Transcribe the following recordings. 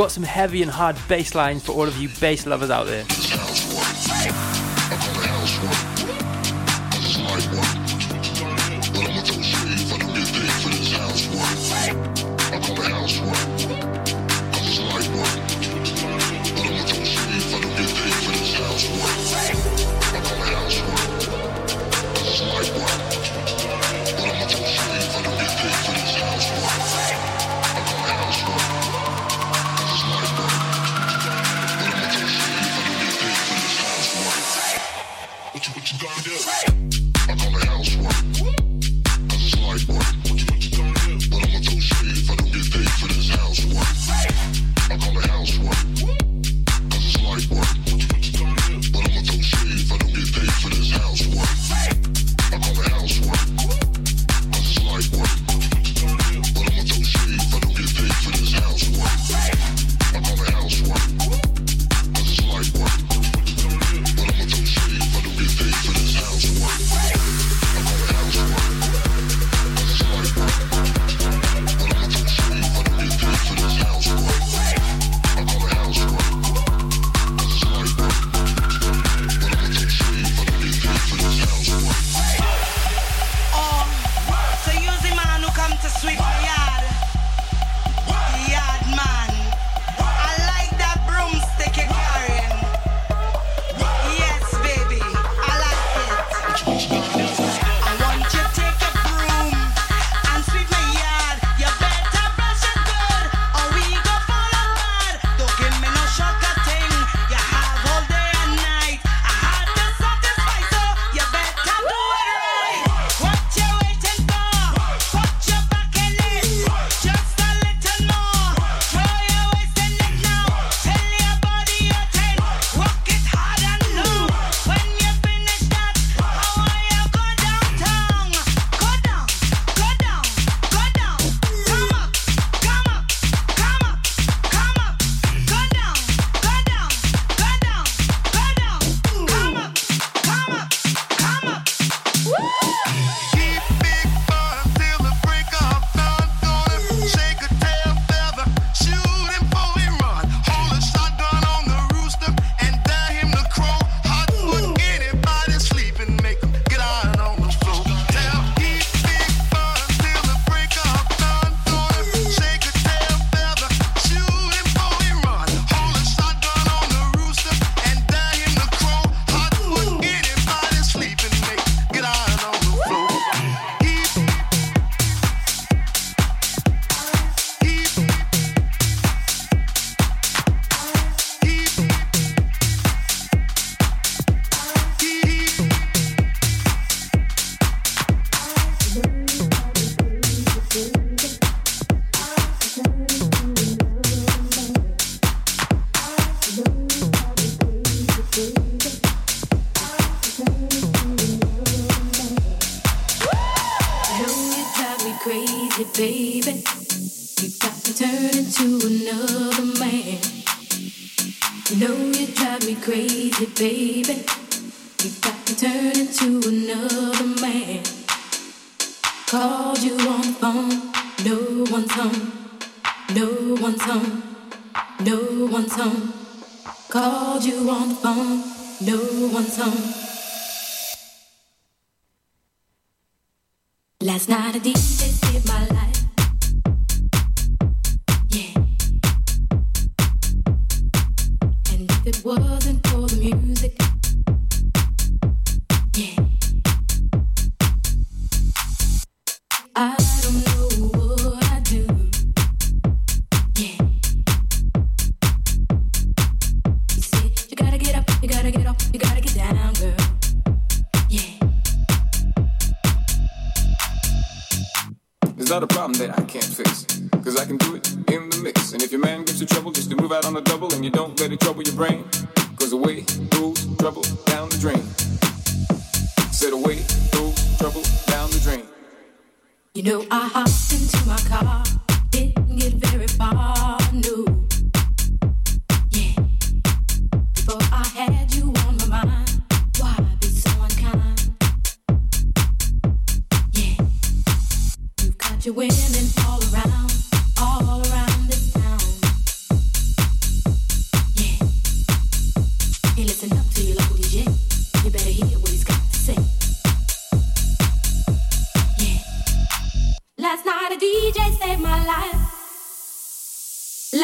got some heavy and hard bass lines for all of you bass lovers out there. It's not a deal.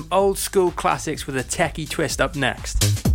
some old school classics with a techie twist up next.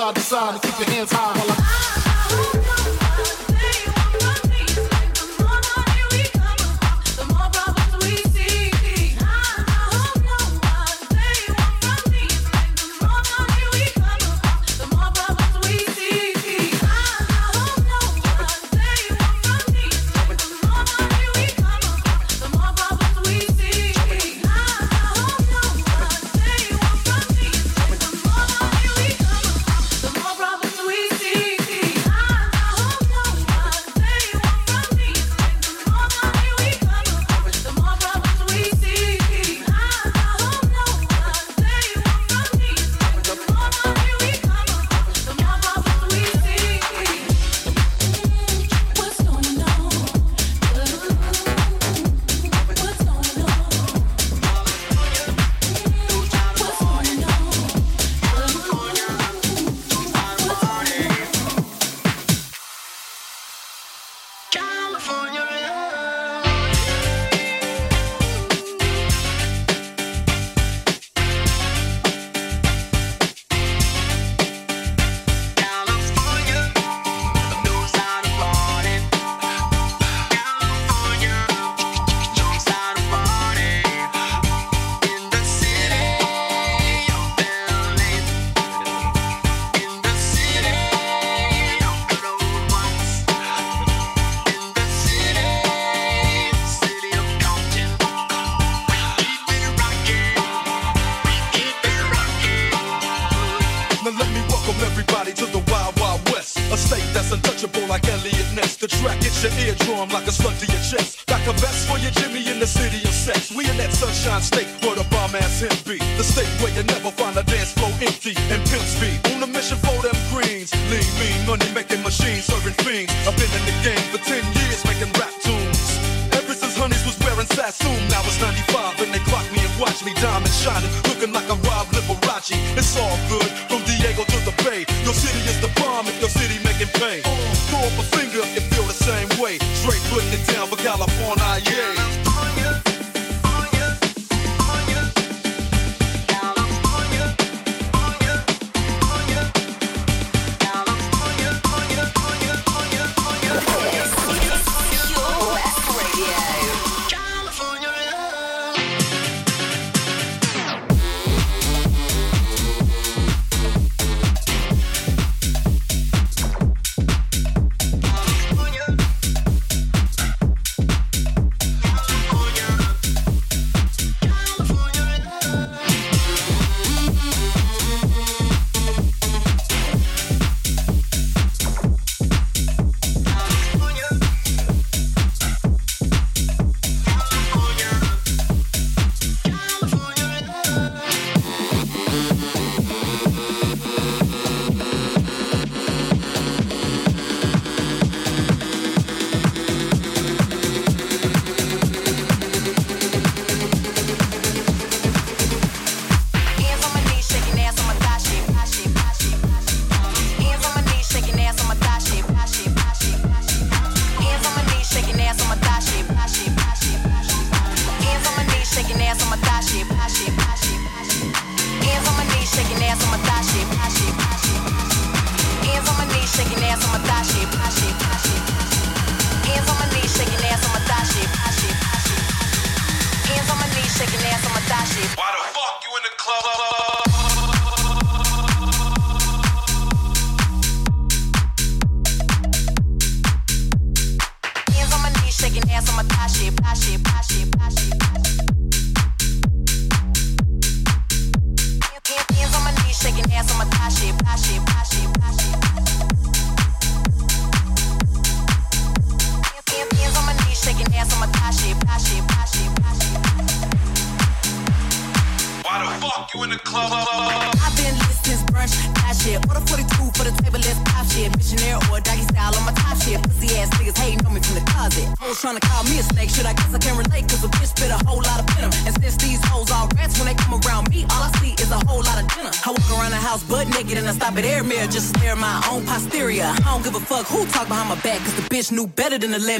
side to side and keep your hands high while I arm like a slug to your chest. Got the best for your Jimmy in the city of sex. We in that sunshine state where the bomb ass him be. The state where you never adrenaline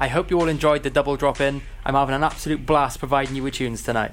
I hope you all enjoyed the double drop in. I'm having an absolute blast providing you with tunes tonight.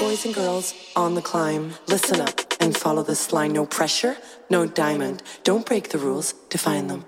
Boys and girls on the climb, listen up and follow this line. No pressure, no diamond. Don't break the rules, define them.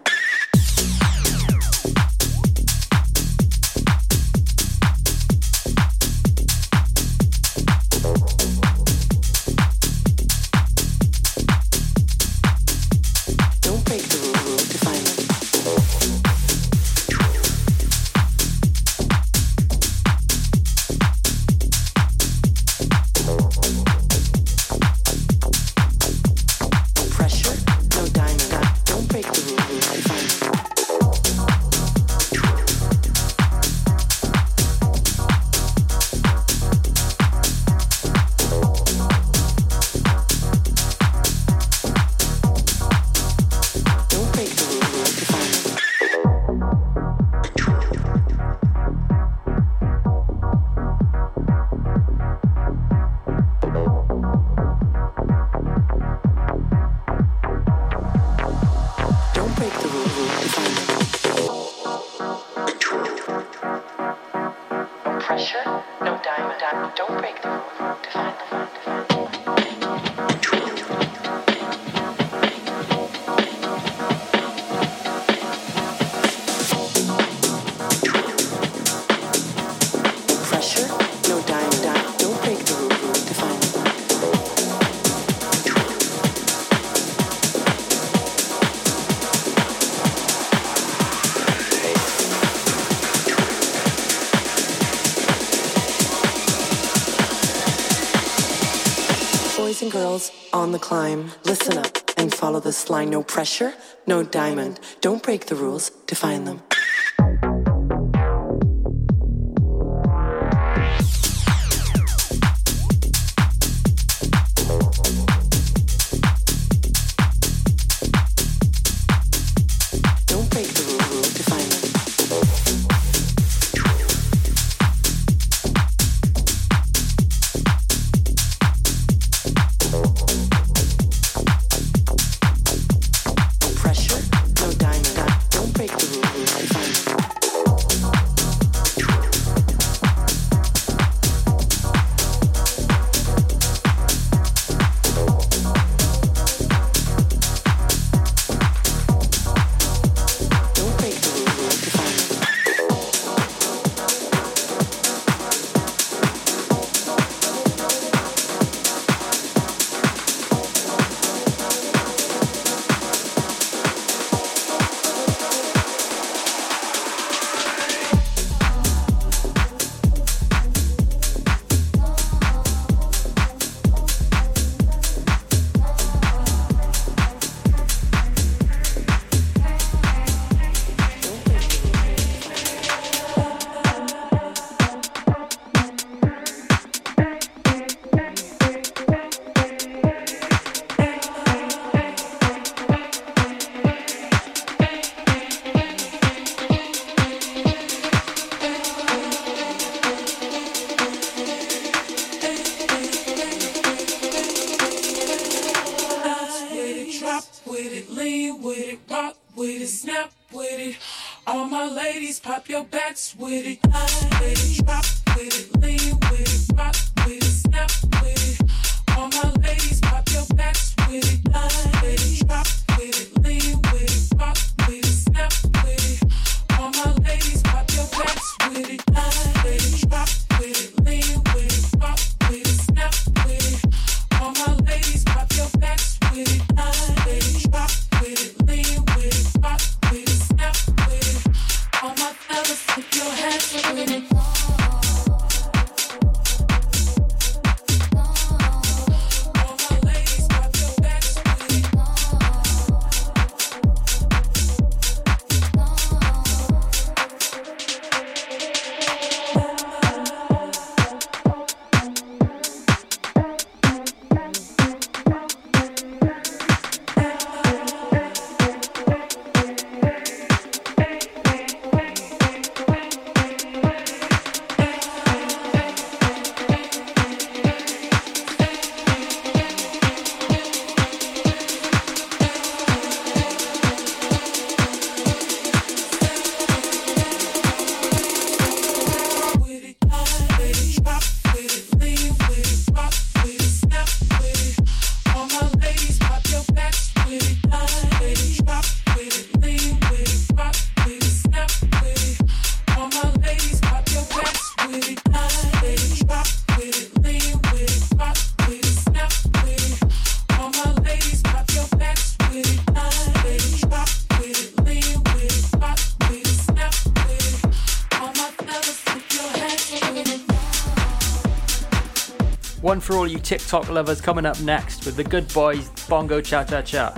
climb. Listen up and follow this line. No pressure, no diamond. Don't break the rules, define them. TikTok lovers coming up next with the Goodboys Bongo Cha Cha Cha.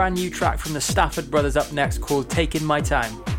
brand new track from the Stafford Brothers up next called Taking My Time.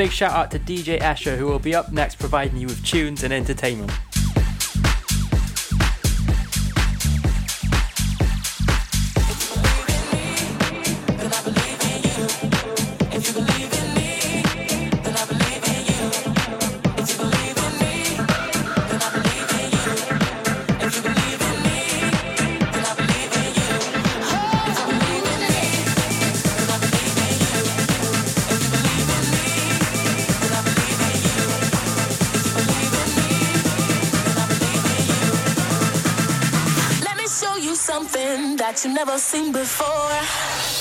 big shout out to DJ Escher, who will be up next providing you with tunes and entertainment. something that you never seen before.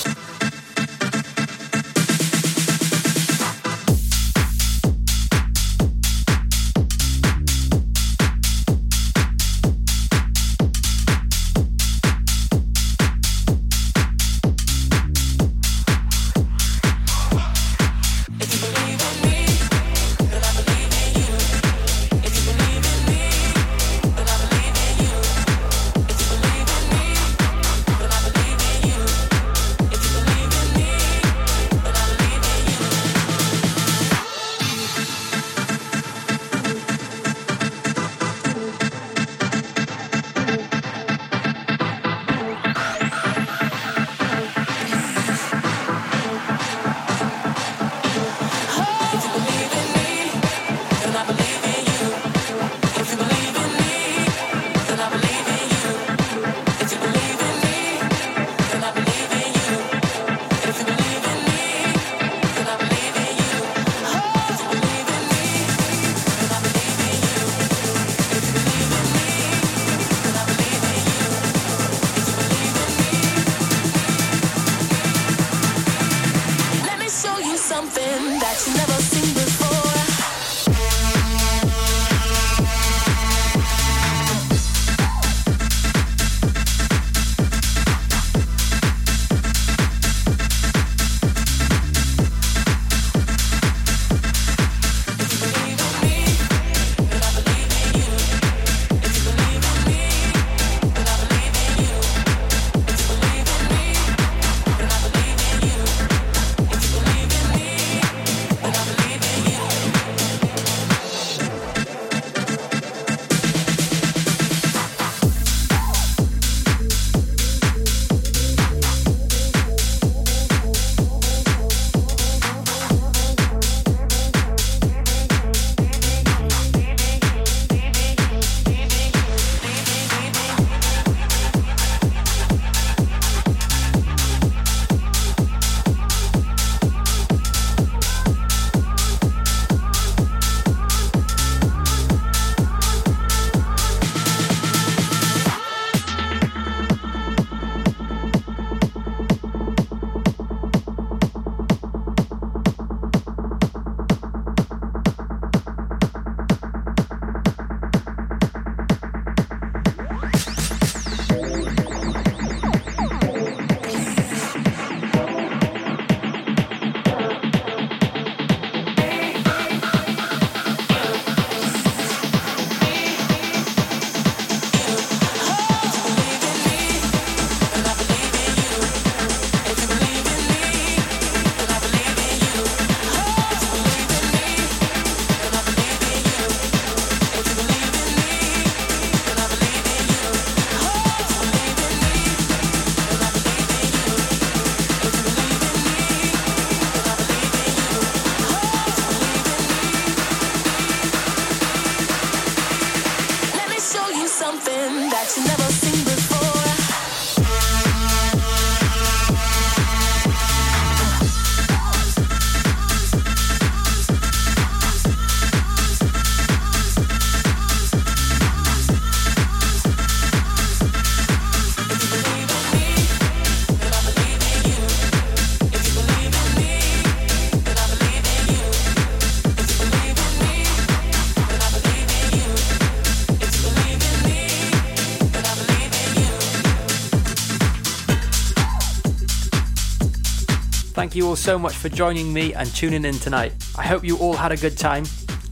you all so much for joining me and tuning in tonight. I hope you all had a good time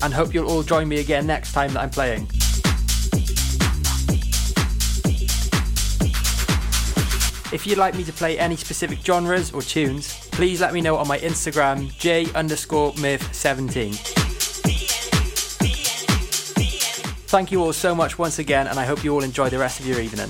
and hope you'll all join me again next time that I'm playing. If you'd like me to play any specific genres or tunes, please let me know on my Instagram, j underscore myth17. Thank you all so much once again, and I hope you all enjoy the rest of your evening.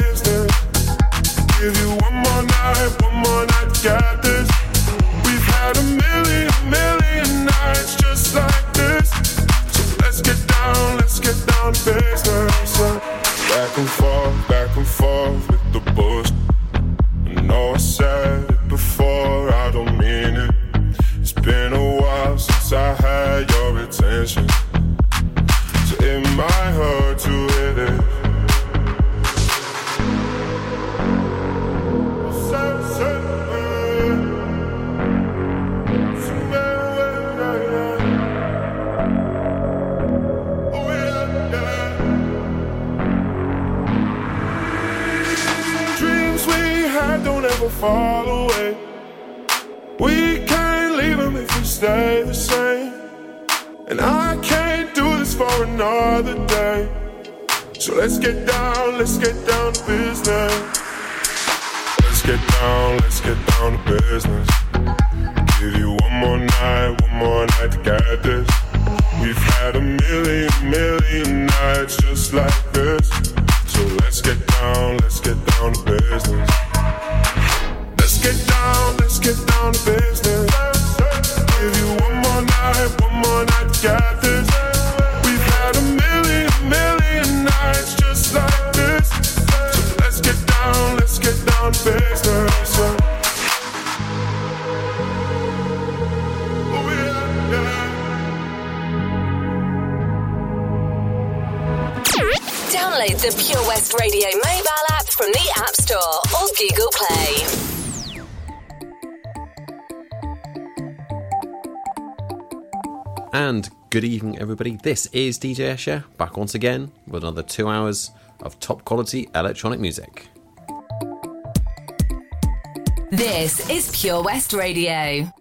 Everybody. This is DJ Escher back once again with another two hours of top quality electronic music. This is Pure West Radio.